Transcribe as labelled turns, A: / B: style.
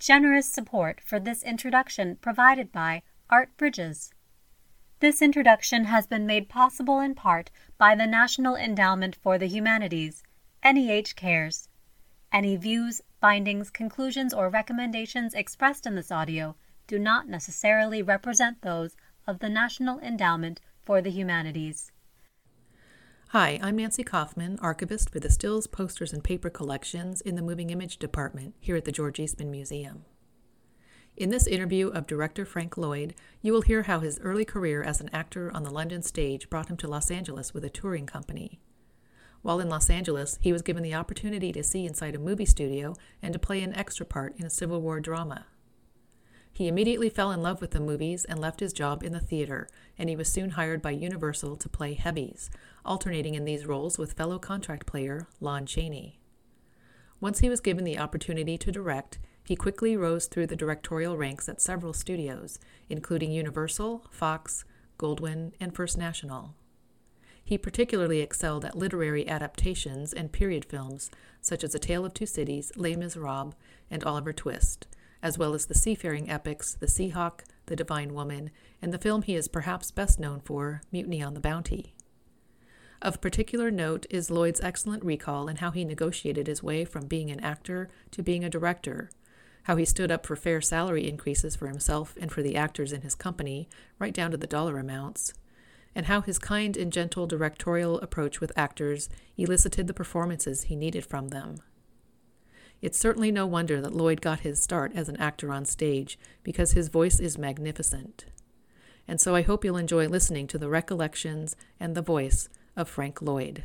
A: Generous support for this introduction provided by Art Bridges. This introduction has been made possible in part by the National Endowment for the Humanities, NEH Cares. Any views, findings, conclusions, or recommendations expressed in this audio do not necessarily represent those of the National Endowment for the Humanities.
B: Hi, I'm Nancy Kaufman, archivist for the stills, posters, and paper collections in the Moving Image Department here at the George Eastman Museum. In this interview of director Frank Lloyd, you will hear how his early career as an actor on the London stage brought him to Los Angeles with a touring company. While in Los Angeles, he was given the opportunity to see inside a movie studio and to play an extra part in a Civil War drama. He immediately fell in love with the movies and left his job in the theater, and he was soon hired by Universal to play heavies, alternating in these roles with fellow contract player Lon Chaney. Once he was given the opportunity to direct, he quickly rose through the directorial ranks at several studios, including Universal, Fox, Goldwyn, and First National. He particularly excelled at literary adaptations and period films such as A Tale of Two Cities, Les Miserables, and Oliver Twist, as well as the seafaring epics The Seahawk, The Divine Woman, and the film he is perhaps best known for, Mutiny on the Bounty. Of particular note is Lloyd's excellent recall and how he negotiated his way from being an actor to being a director, how he stood up for fair salary increases for himself and for the actors in his company, right down to the dollar amounts, and how his kind and gentle directorial approach with actors elicited the performances he needed from them. It's certainly no wonder that Lloyd got his start as an actor on stage, because his voice is magnificent. And so I hope you'll enjoy listening to the recollections and the voice of Frank Lloyd.